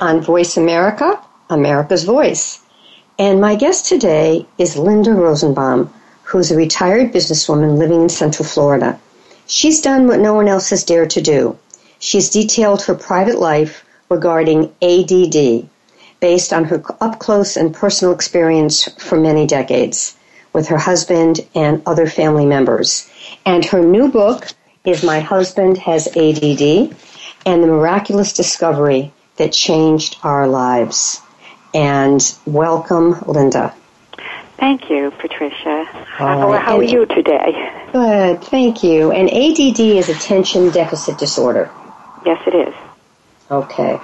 on Voice America, America's Voice. And my guest today is Linda Rosenbaum, who's a retired businesswoman living in Central Florida. She's done what no one else has dared to do. She's detailed her private life regarding ADD, based on her up close and personal experience for many decades with her husband and other family members. And her new book, is My Husband Has ADD and the Miraculous Discovery That Changed Our Lives. And welcome, Linda. Thank you, Patricia. How, how are you today? Good, thank you. And ADD is attention deficit disorder. Yes, it is. Okay.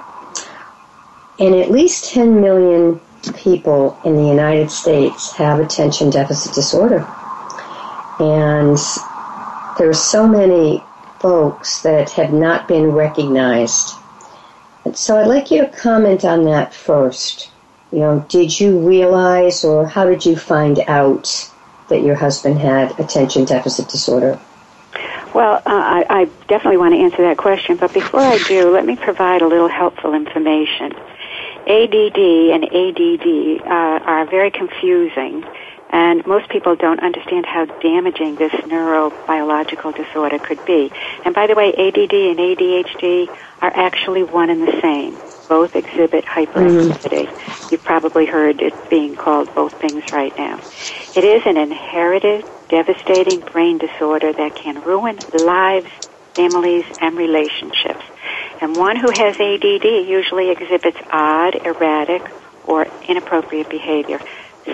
And at least 10 million people in the United States have attention deficit disorder. And there are so many folks that have not been recognized. So I'd like you to comment on that first. You know, did you realize or how did you find out that your husband had attention deficit disorder? Well, uh, I, I definitely want to answer that question, but before I do, let me provide a little helpful information. ADD and ADD uh, are very confusing and most people don't understand how damaging this neurobiological disorder could be. And by the way, ADD and ADHD are actually one and the same. Both exhibit hyperactivity. Mm-hmm. You've probably heard it being called both things right now. It is an inherited, devastating brain disorder that can ruin lives, families, and relationships. And one who has ADD usually exhibits odd, erratic, or inappropriate behavior.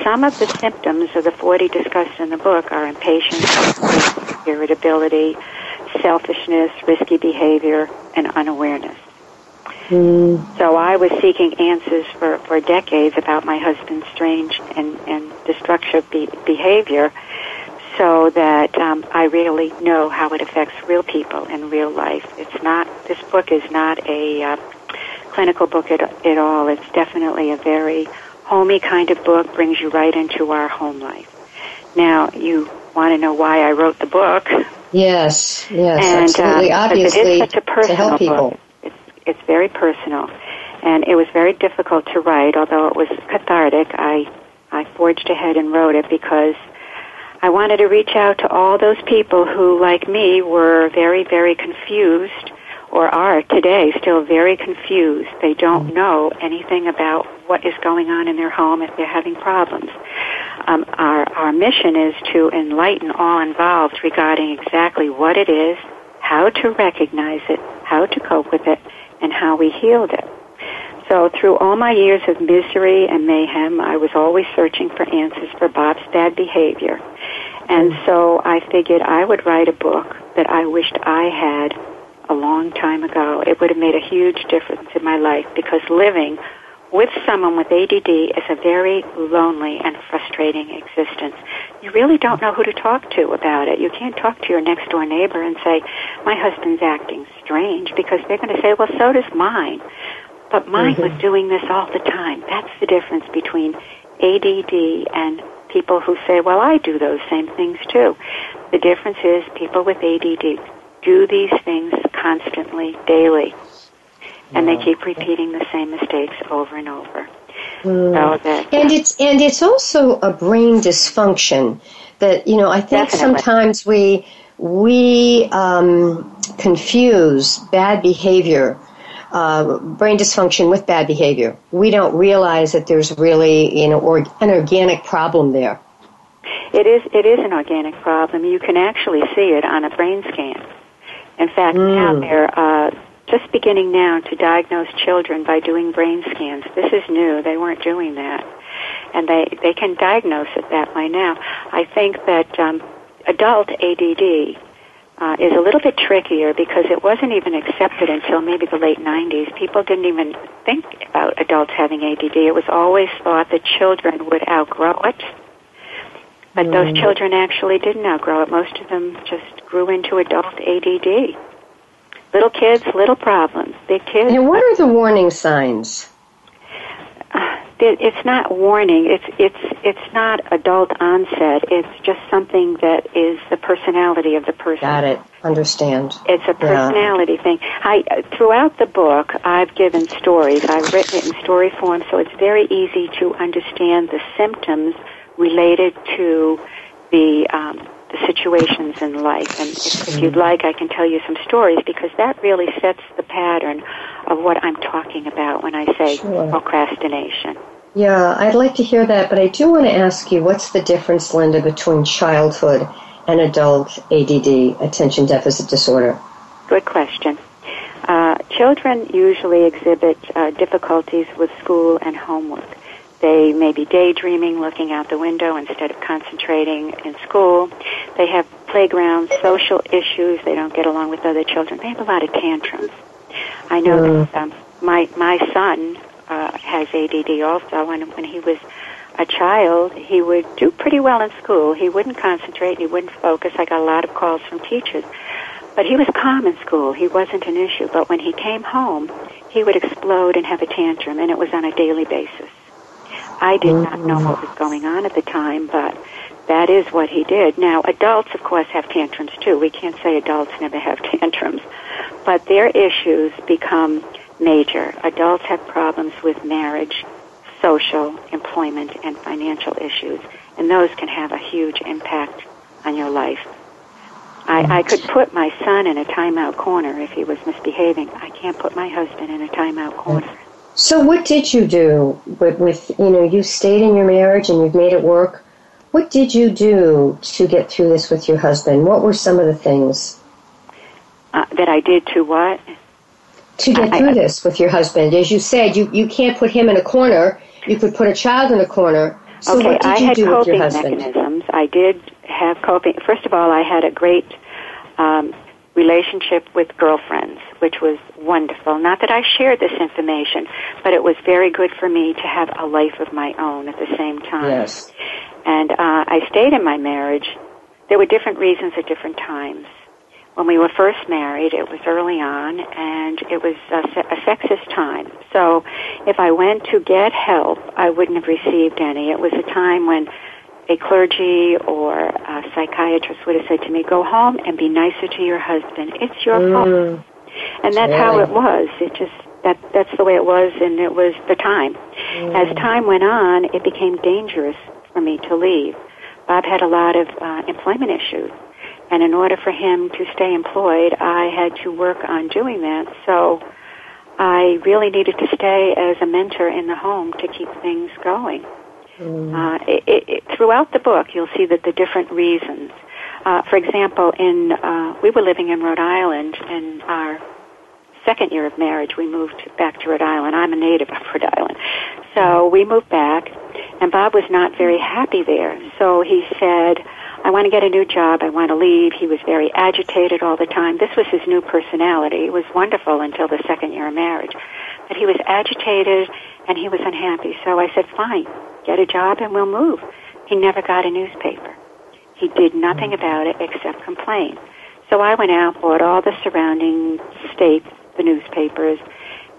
Some of the symptoms of the 40 discussed in the book are impatience, irritability, selfishness, risky behavior, and unawareness. Mm. So I was seeking answers for, for decades about my husband's strange and, and destructive be- behavior so that um, I really know how it affects real people in real life. It's not, this book is not a uh, clinical book at, at all. It's definitely a very homey kind of book brings you right into our home life. Now, you want to know why I wrote the book. Yes, yes, and, absolutely. Uh, Obviously, it is such a personal to help people. Book. It's, it's very personal. And it was very difficult to write, although it was cathartic. I, I forged ahead and wrote it because I wanted to reach out to all those people who, like me, were very, very confused or are today still very confused. They don't mm-hmm. know anything about what is going on in their home if they're having problems. Um, our, our mission is to enlighten all involved regarding exactly what it is, how to recognize it, how to cope with it, and how we healed it. So through all my years of misery and mayhem, I was always searching for answers for Bob's bad behavior. And mm-hmm. so I figured I would write a book that I wished I had a long time ago. It would have made a huge difference in my life because living with someone with ADD is a very lonely and frustrating existence. You really don't know who to talk to about it. You can't talk to your next door neighbor and say, my husband's acting strange because they're going to say, well, so does mine. But mine mm-hmm. was doing this all the time. That's the difference between ADD and people who say, well, I do those same things too. The difference is people with ADD do these things constantly, daily. and they keep repeating the same mistakes over and over. Mm. So that, and it's and it's also a brain dysfunction that you know I think Definitely. sometimes we we um, confuse bad behavior uh, brain dysfunction with bad behavior. We don't realize that there's really you know or, an organic problem there. It is it is an organic problem. You can actually see it on a brain scan. In fact, mm. now they're uh, just beginning now to diagnose children by doing brain scans. This is new. They weren't doing that, and they they can diagnose it that way now. I think that um, adult ADD uh, is a little bit trickier because it wasn't even accepted until maybe the late 90s. People didn't even think about adults having ADD. It was always thought that children would outgrow it. But mm. those children actually didn't outgrow it. Most of them just grew into adult ADD. Little kids, little problems. Big kids. And what are the warning signs? it's not warning. It's it's it's not adult onset. It's just something that is the personality of the person. Got it. Understand. It's a personality yeah. thing. I throughout the book, I've given stories. I've written it in story form, so it's very easy to understand the symptoms related to the um, the situations in life. And if, if you'd like, I can tell you some stories because that really sets the pattern of what I'm talking about when I say sure. procrastination. Yeah, I'd like to hear that, but I do want to ask you what's the difference, Linda, between childhood and adult ADD, attention deficit disorder? Good question. Uh, children usually exhibit uh, difficulties with school and homework. They may be daydreaming, looking out the window instead of concentrating in school. They have playground social issues. They don't get along with other children. They have a lot of tantrums. I know mm. that um, my my son uh, has ADD also, and when he was a child, he would do pretty well in school. He wouldn't concentrate. He wouldn't focus. I got a lot of calls from teachers. But he was calm in school. He wasn't an issue. But when he came home, he would explode and have a tantrum, and it was on a daily basis. I did not know what was going on at the time, but that is what he did. Now, adults, of course, have tantrums too. We can't say adults never have tantrums, but their issues become major. Adults have problems with marriage, social, employment, and financial issues, and those can have a huge impact on your life. I, I could put my son in a timeout corner if he was misbehaving. I can't put my husband in a timeout corner. So, what did you do with, with, you know, you stayed in your marriage and you've made it work? What did you do to get through this with your husband? What were some of the things? Uh, that I did to what? To get I, through I, this with your husband. As you said, you, you can't put him in a corner. You could put a child in a corner. So okay, what did I you had do coping with your husband? mechanisms. I did have coping. First of all, I had a great um, relationship with girlfriends, which was wonderful. Not that I shared this information, but it was very good for me to have a life of my own at the same time. Yes. And uh, I stayed in my marriage. There were different reasons at different times. When we were first married, it was early on, and it was a, a sexist time. So if I went to get help, I wouldn't have received any. It was a time when a clergy or a psychiatrist would have said to me, "Go home and be nicer to your husband. It's your mm. fault." And that's really? how it was. It just that that's the way it was, and it was the time. Mm. As time went on, it became dangerous for me to leave. Bob had a lot of uh, employment issues, and in order for him to stay employed, I had to work on doing that. So. I really needed to stay as a mentor in the home to keep things going. Mm. Uh, it, it, throughout the book, you'll see that the different reasons. Uh, for example, in uh, we were living in Rhode Island in our second year of marriage. We moved back to Rhode Island. I'm a native of Rhode Island, so we moved back, and Bob was not very happy there. So he said, "I want to get a new job. I want to leave." He was very agitated all the time. This was his new personality. It was wonderful until the second year of marriage, but he was agitated and he was unhappy. So I said, "Fine." get a job and we'll move. He never got a newspaper. He did nothing mm. about it except complain. So I went out, bought all the surrounding states, the newspapers,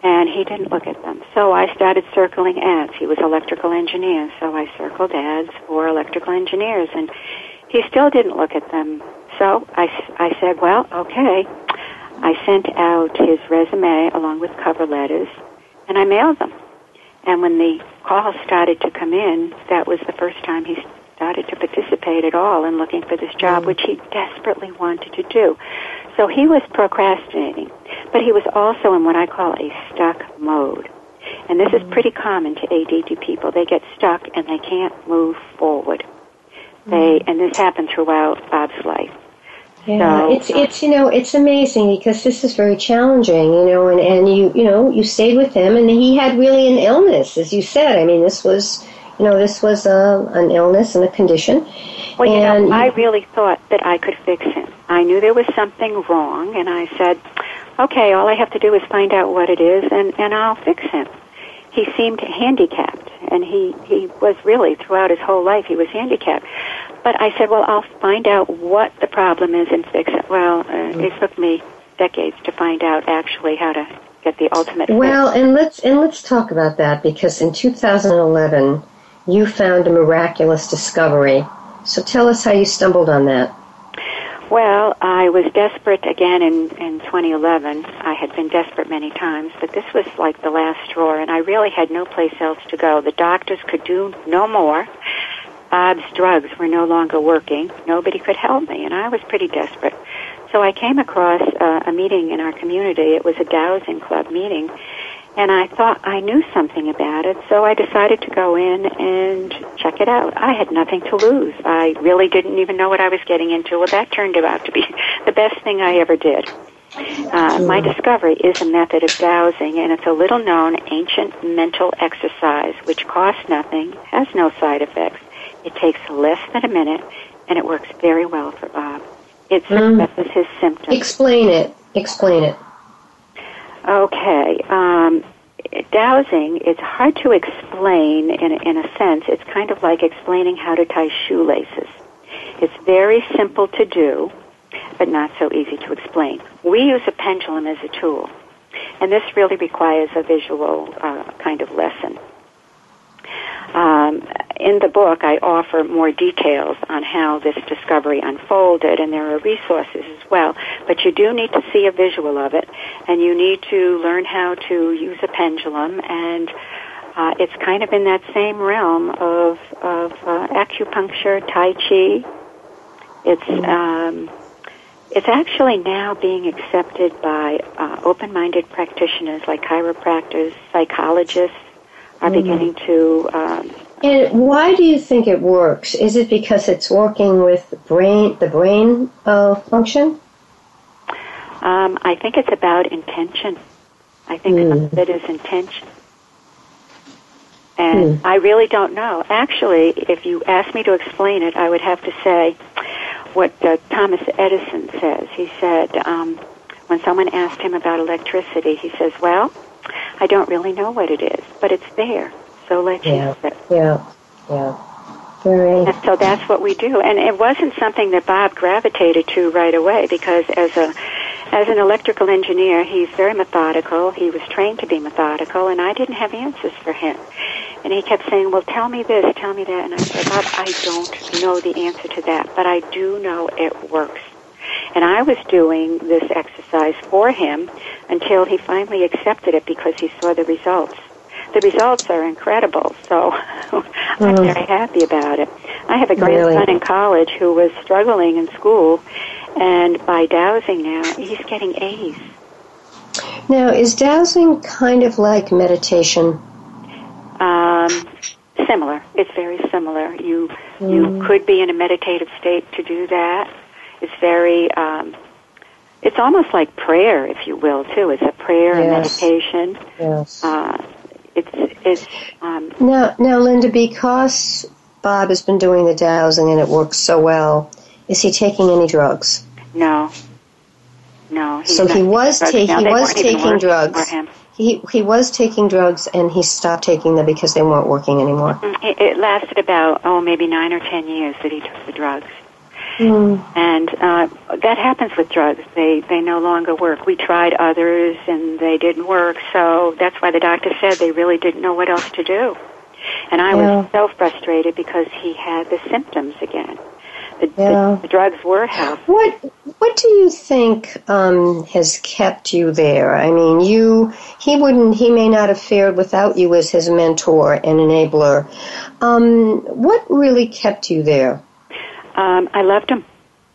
and he didn't look at them. So I started circling ads. He was electrical engineer, so I circled ads for electrical engineers, and he still didn't look at them. So I, I said, well, okay, I sent out his resume along with cover letters, and I mailed them. And when the calls started to come in, that was the first time he started to participate at all in looking for this job, mm. which he desperately wanted to do. So he was procrastinating, but he was also in what I call a stuck mode. And this is mm. pretty common to ADD people. They get stuck and they can't move forward. They mm. and this happened throughout Bob's life. Yeah, So- it's it's you know it's amazing because this is very challenging, you know, and and you you know you stayed with him, and he had really an illness, as you said. I mean, this was you know this was a, an illness and a condition. Well, you know, I really thought that I could fix him. I knew there was something wrong, and I said, "Okay, all I have to do is find out what it is, and and I'll fix him." He seemed handicapped, and he he was really throughout his whole life he was handicapped. But I said, "Well, I'll find out what the problem is and fix it." Well, uh, it took me decades to find out actually how to get the ultimate. fix. Well, and let's and let's talk about that because in 2011 you found a miraculous discovery. So tell us how you stumbled on that. Well, I was desperate again in, in 2011. I had been desperate many times, but this was like the last straw, and I really had no place else to go. The doctors could do no more. Bob's drugs were no longer working. Nobody could help me, and I was pretty desperate. So I came across uh, a meeting in our community. It was a dowsing club meeting, and I thought I knew something about it, so I decided to go in and check it out. I had nothing to lose. I really didn't even know what I was getting into. Well, that turned out to be the best thing I ever did. Uh, my discovery is a method of dowsing, and it's a little known ancient mental exercise which costs nothing, has no side effects. It takes less than a minute, and it works very well for Bob. It suppresses his symptoms. Explain it. Explain it. Okay. Um, dowsing, it's hard to explain in a, in a sense. It's kind of like explaining how to tie shoelaces. It's very simple to do, but not so easy to explain. We use a pendulum as a tool, and this really requires a visual uh, kind of lesson. Um, in the book, I offer more details on how this discovery unfolded, and there are resources as well. But you do need to see a visual of it, and you need to learn how to use a pendulum, and uh, it's kind of in that same realm of, of uh, acupuncture, Tai Chi. It's um, it's actually now being accepted by uh, open-minded practitioners like chiropractors, psychologists are beginning to um, And why do you think it works? Is it because it's working with the brain, the brain uh, function? Um, I think it's about intention. I think some of it is intention. And I really don't know. Actually, if you asked me to explain it, I would have to say what uh, Thomas Edison says. He said, um, when someone asked him about electricity, he says, well, I don't really know what it is, but it's there, so let's Yeah. use it. Yeah, yeah. Very. And so that's what we do. And it wasn't something that Bob gravitated to right away because as a as an electrical engineer, he's very methodical. He was trained to be methodical, and I didn't have answers for him. And he kept saying, "Well, tell me this, tell me that." And I said, "Bob, I don't know the answer to that, but I do know it works." And I was doing this exercise for him until he finally accepted it because he saw the results. The results are incredible, so I'm very happy about it. I have a grandson Really? in college who was struggling in school, and by dowsing now, he's getting A's. Now, is dowsing kind of like meditation? Um, similar. It's very similar. You you could be in a meditative state to do that. It's very. Um, it's almost like prayer, if you will, too. It's a prayer and meditation. Yes. Uh, it's it's um, Now, now, Linda, because Bob has been doing the dowsing and it works so well, is he taking any drugs? no, no. So he was now. he was taking drugs. He he was taking drugs and he stopped taking them because they weren't working anymore. Mm, It, it lasted about oh maybe nine or ten years that he took the drugs. Mm. and uh, that happens with drugs. They they no longer work. We tried others and they didn't work, so that's why the doctor said they really didn't know what else to do. And I was so frustrated because he had the symptoms again. The, yeah. the, the drugs were helpful. What What do you think um, has kept you there? I mean, you he wouldn't he may not have fared without you as his mentor and enabler. Um, what really kept you there? Um, I loved him.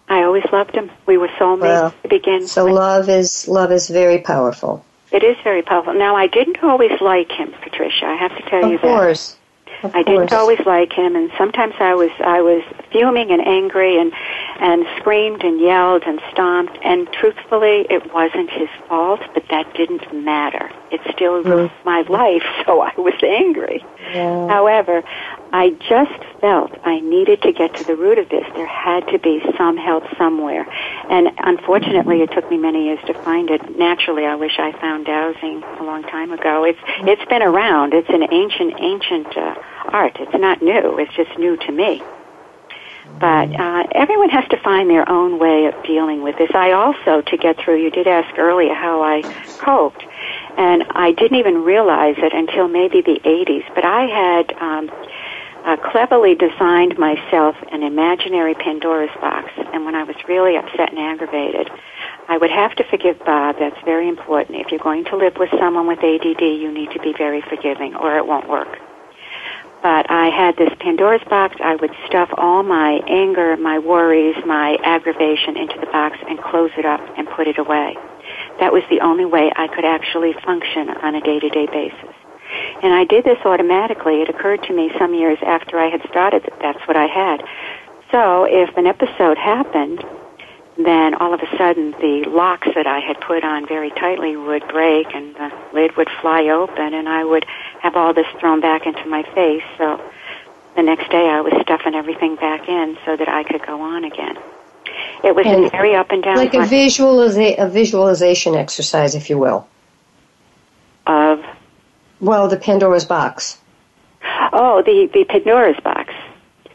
I always loved him. We were soulmates well, to begin. So with. love is love is very powerful. It is very powerful. Now, I didn't always like him, Patricia. I have to tell of you that. Of course. I didn't always like him, and sometimes I was I was fuming and angry and and screamed and yelled and stomped. And truthfully, it wasn't his fault, but that didn't matter. It still mm. my life, so I was angry. Yeah. However, I just felt I needed to get to the root of this. There had to be some help somewhere. And unfortunately, it took me many years to find it. Naturally, I wish I found dowsing a long time ago. It's, it's been around. It's an ancient, ancient uh, art. It's not new. It's just new to me. But uh, everyone has to find their own way of dealing with this. I also, to get through, you did ask earlier how I coped. And I didn't even realize it until maybe the 80s. But I had um, uh, cleverly designed myself an imaginary Pandora's box. And when I was really upset and aggravated, I would have to forgive Bob. That's very important. If you're going to live with someone with ADD, you need to be very forgiving or it won't work. But I had this Pandora's box. I would stuff all my anger, my worries, my aggravation into the box and close it up and put it away. That was the only way I could actually function on a day-to-day basis. And I did this automatically. It occurred to me some years after I had started that that's what I had. So if an episode happened, then all of a sudden the locks that I had put on very tightly would break and the lid would fly open and I would have all this thrown back into my face. So the next day I was stuffing everything back in so that I could go on again. It was and a very up and down. Like a, visualiza- a visualization exercise, if you will. Of? Well, the Pandora's box. Oh, the, the Pandora's box.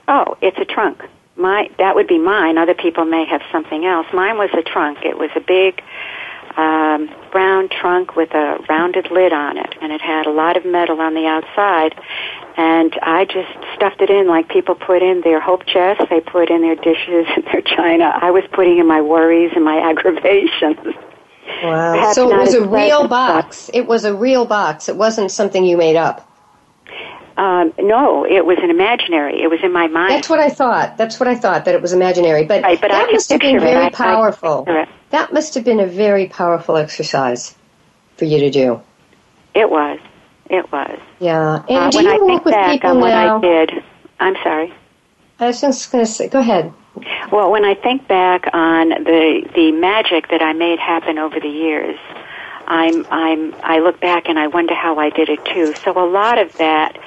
Oh, it's a trunk. My that would be mine. Other people may have something else. Mine was a trunk. It was a big um, brown trunk with a rounded lid on it, and it had a lot of metal on the outside. And I just stuffed it in like people put in their hope chest. They put in their dishes and their china. I was putting in my worries and my aggravations. Wow. Perhaps so it was a real box. Stuff. It was a real box. It wasn't something you made up. Um, no, it was an imaginary. It was in my mind. That's what I thought. That's what I thought that it was imaginary. But, right, but that must have been very it. powerful. I, that must have been a very powerful exercise for you to do. It was. It was. Yeah. And uh, do when you I work think back on what I did, I'm sorry. I was just going to say, go ahead. Well, when I think back on the the magic that I made happen over the years, I'm I'm I look back and I wonder how I did it too. So a lot of that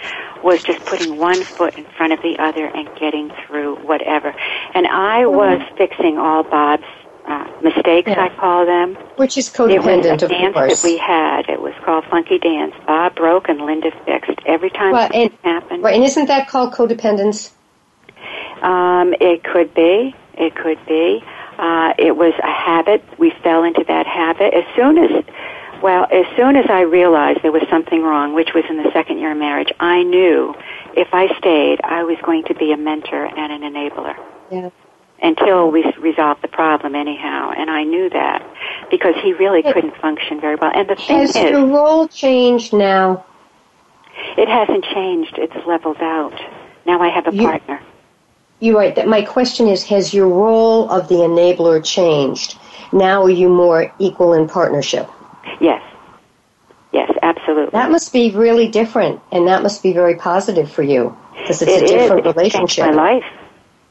was just putting one foot in front of the other and getting through whatever. And I mm-hmm. was fixing all Bob's uh, mistakes, yeah. I call them. Which is codependent, it was a of dance course. that we had. It was called Funky Dance. Bob broke and Linda fixed. Every time well, and, happened. Right, and isn't that called codependence? Um, it could be. It could be. Uh, it was a habit. We fell into that habit. As soon as well, as soon as I realized there was something wrong, which was in the second year of marriage, I knew if I stayed, I was going to be a mentor and an enabler. Yeah. Until we resolved the problem, anyhow, and I knew that because he really couldn't function very well. And the thing is, has your role changed now? It hasn't changed. It's leveled out. Now I have a you, partner. You're right. That my question is: Has your role of the enabler changed? Now are you more equal in partnership? Yes. Yes, absolutely. That must be really different, and that must be very positive for you because it's it a different is. relationship. It's changed my life.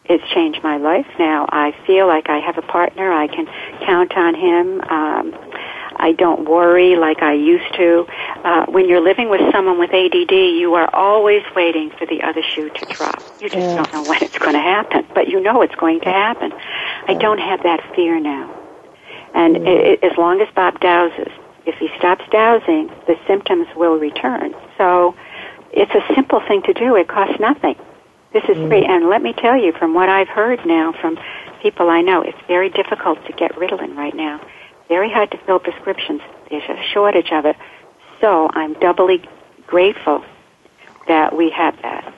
It's changed my life now. I feel like I have a partner. I can count on him. Um, I don't worry like I used to. Uh, when you're living with someone with ADD, you are always waiting for the other shoe to drop. You just yeah. don't know when it's going to happen, but you know it's going to happen. I don't have that fear now. And mm. it, as long as Bob dowses, if he stops dowsing, the symptoms will return. So it's a simple thing to do. It costs nothing. This is mm. free. And let me tell you, from what I've heard now from people I know, it's very difficult to get Ritalin right now. Very hard to fill prescriptions. There's a shortage of it. So I'm doubly grateful that we have that.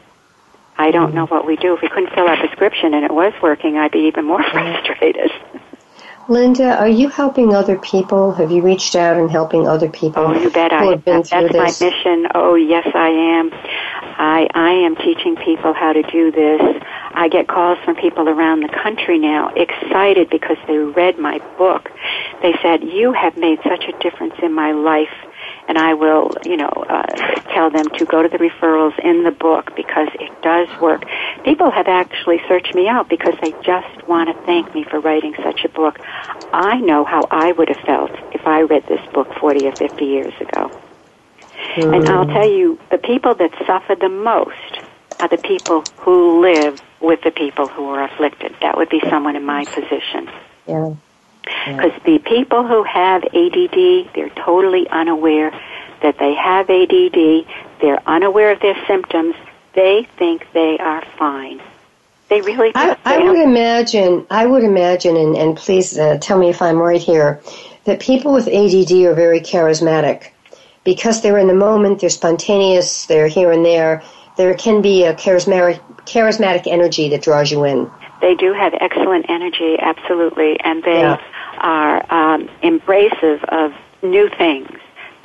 I don't know what we'd do. If we couldn't fill our prescription and it was working, I'd be even more frustrated. Linda, are you helping other people? Have you reached out and helping other people? Oh, you bet I have been am. through That's this? my mission. Oh, yes, I am. I I am teaching people how to do this. I get calls from people around the country now, excited because they read my book. They said, "You have made such a difference in my life." And I will, you know, uh, tell them to go to the referrals in the book because it does work. People have actually searched me out because they just want to thank me for writing such a book. I know how I would have felt if I read this book 40 or 50 years ago. And I'll tell you, the people that suffer the most are the people who live with the people who are afflicted. That would be someone in my position. Yeah. Because the people who have ADD, they're totally unaware that they have ADD. They're unaware of their symptoms. They think they are fine. They really. I, I would imagine, I would imagine, and, and please uh, tell me if I'm right here, that people with ADD are very charismatic because they're in the moment, they're spontaneous, they're here and there. There can be a charismatic, charismatic energy that draws you in. They do have excellent energy, absolutely, and they Yeah. are um, embracive of new things.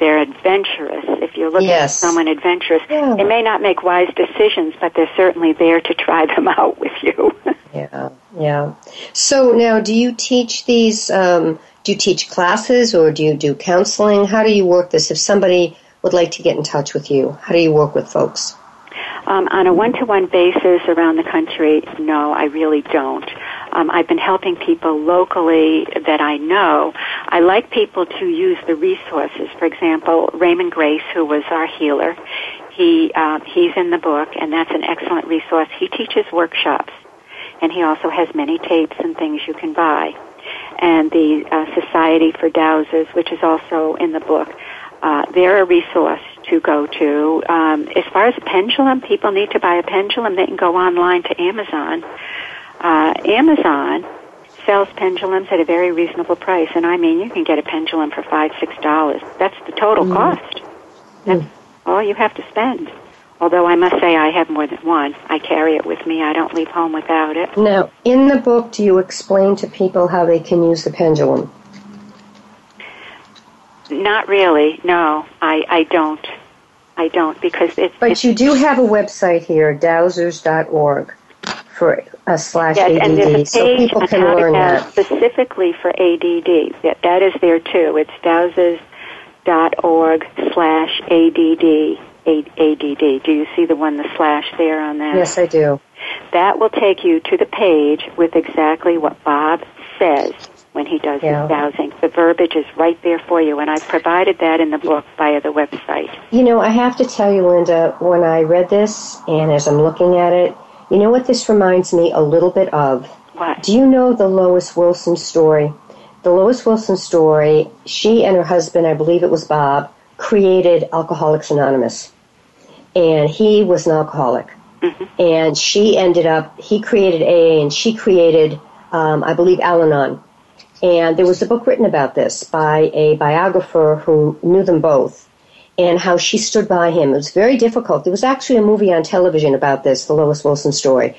They're adventurous. If you're looking Yes. for someone adventurous, Yeah. they may not make wise decisions, but they're certainly there to try them out with you. Yeah, yeah. So now, do you teach these? Um, do you teach classes or do you do counseling? How do you work this? If somebody would like to get in touch with you, how do you work with folks? Um, on a one-to-one basis around the country, no, I really don't. Um, I've been helping people locally that I know. I like people to use the resources. For example, Raymond Grace, who was our healer, he uh, he's in the book, and that's an excellent resource. He teaches workshops, and he also has many tapes and things you can buy. And the uh, Society for Dowsers, which is also in the book, uh, they're a resource to go to. Um, as far as a pendulum, people need to buy a pendulum. They can go online to Amazon. Uh, Amazon sells pendulums at a very reasonable price, and I mean, you can get a pendulum for five, six dollars. That's the total cost. That's all you have to spend. Although I must say, I have more than one. I carry it with me. I don't leave home without it. Now, in the book, do you explain to people how they can use the pendulum? Not really. No, I, I don't. I don't because it's. But it's you do have a website here, dowsers.org, for a slash Yes, and there's ADD, a so people on can how learn that. specifically for ADD. That, that is there too. It's dowsers.org slash ADD. ADD. Do you see the one, the slash there on that? Yes, I do. That will take you to the page with exactly what Bob says when he does Yeah. his dowsing. The verbiage is right there for you, and I've provided that in the book via the website. You know, I have to tell you, Linda, when I read this and as I'm looking at it, you know what this reminds me a little bit of? What? Do you know the Lois Wilson story? The Lois Wilson story, she and her husband, I believe it was Bob, created Alcoholics Anonymous. And he was an alcoholic. And she ended up, he created AA and she created, um, I believe, Al Anon. And there was a book written about this by a biographer who knew them both and how she stood by him. It was very difficult. There was actually a movie on television about this, the Lois Wilson story.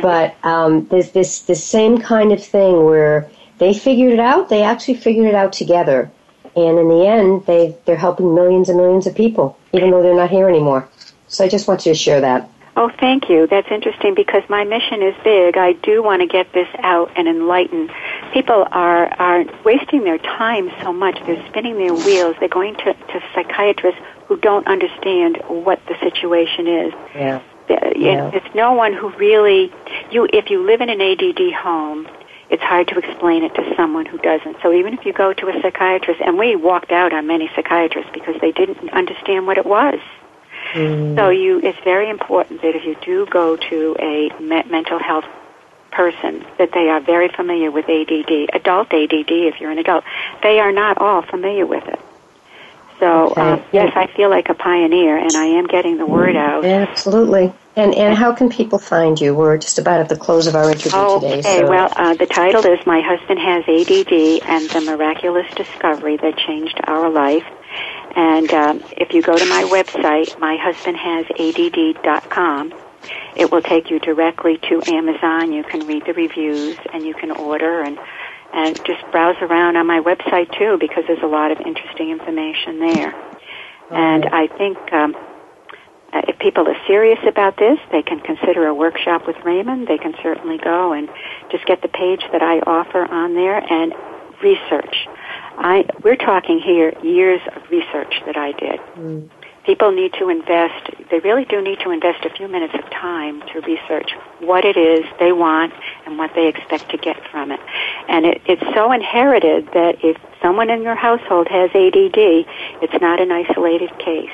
But um, there's this this same kind of thing where they figured it out. They actually figured it out together, and in the end, they they're helping millions and millions of people, even though they're not here anymore. So I just want you to share that. Oh, thank you. That's interesting because my mission is big. I do want to get this out and enlighten. People are are wasting their time so much. They're spinning their wheels. They're going to, to psychiatrists who don't understand what the situation is. Yeah. Yeah. It's no one who really you. If you live in an ADD home, it's hard to explain it to someone who doesn't. So even if you go to a psychiatrist, and we walked out on many psychiatrists because they didn't understand what it was. So you, it's very important that if you do go to a me- mental health person, that they are very familiar with ADD, adult ADD. If you're an adult, they are not all familiar with it. So Okay. um, yes, I feel like a pioneer, and I am getting the word out. Absolutely. And and how can people find you? We're just about at the close of our interview today. Okay, So well, uh, the title is My Husband Has ADD and the Miraculous Discovery That Changed Our Life. And um, if you go to my website, myhusbandhasadd.com, it will take you directly to Amazon. You can read the reviews and you can order and and just browse around on my website too because there's a lot of interesting information there. And I think um, uh, if people are serious about this, they can consider a workshop with Raymond. They can certainly go and just get the page that I offer on there and research. I we're talking here years of research that I did. Mm people need to invest, they really do need to invest a few minutes of time to research what it is they want and what they expect to get from it. And it, it's so inherited that if someone in your household has ADD, it's not an isolated case.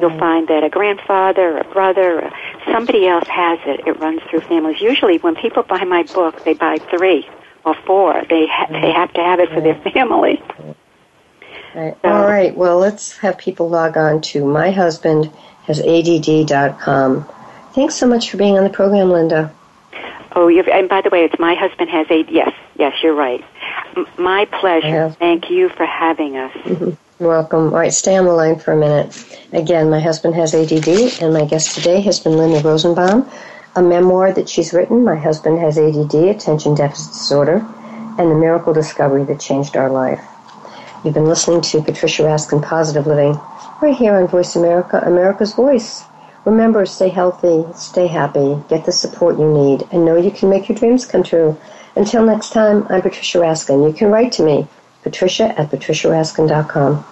You'll mm-hmm. find that a grandfather, a brother, somebody else has it. It runs through families. Usually, when people buy my book, they buy three or four. They ha- they mm-hmm. have to have it for their family. Right. All right. Well, let's have people log on to my husband has myhusbandhasadd.com. Thanks so much for being on the program, Linda. Oh, you've, and by the way, it's my husband has ADD. Yes, yes, you're right. M- my pleasure. Thank you for having us. Mm-hmm. Welcome. All right, stay on the line for a minute. Again, my husband has ADD, and my guest today has been Linda Rosenbaum. A memoir that she's written, My Husband Has ADD, Attention Deficit Disorder, and the Miracle Discovery That Changed Our Life. You've been listening to Patricia Raskin Positive Living right here on Voice America, America's Voice. Remember, stay healthy, stay happy, get the support you need, and know you can make your dreams come true. Until next time, I'm Patricia Raskin. You can write to me, patricia at patriciaraskin.com.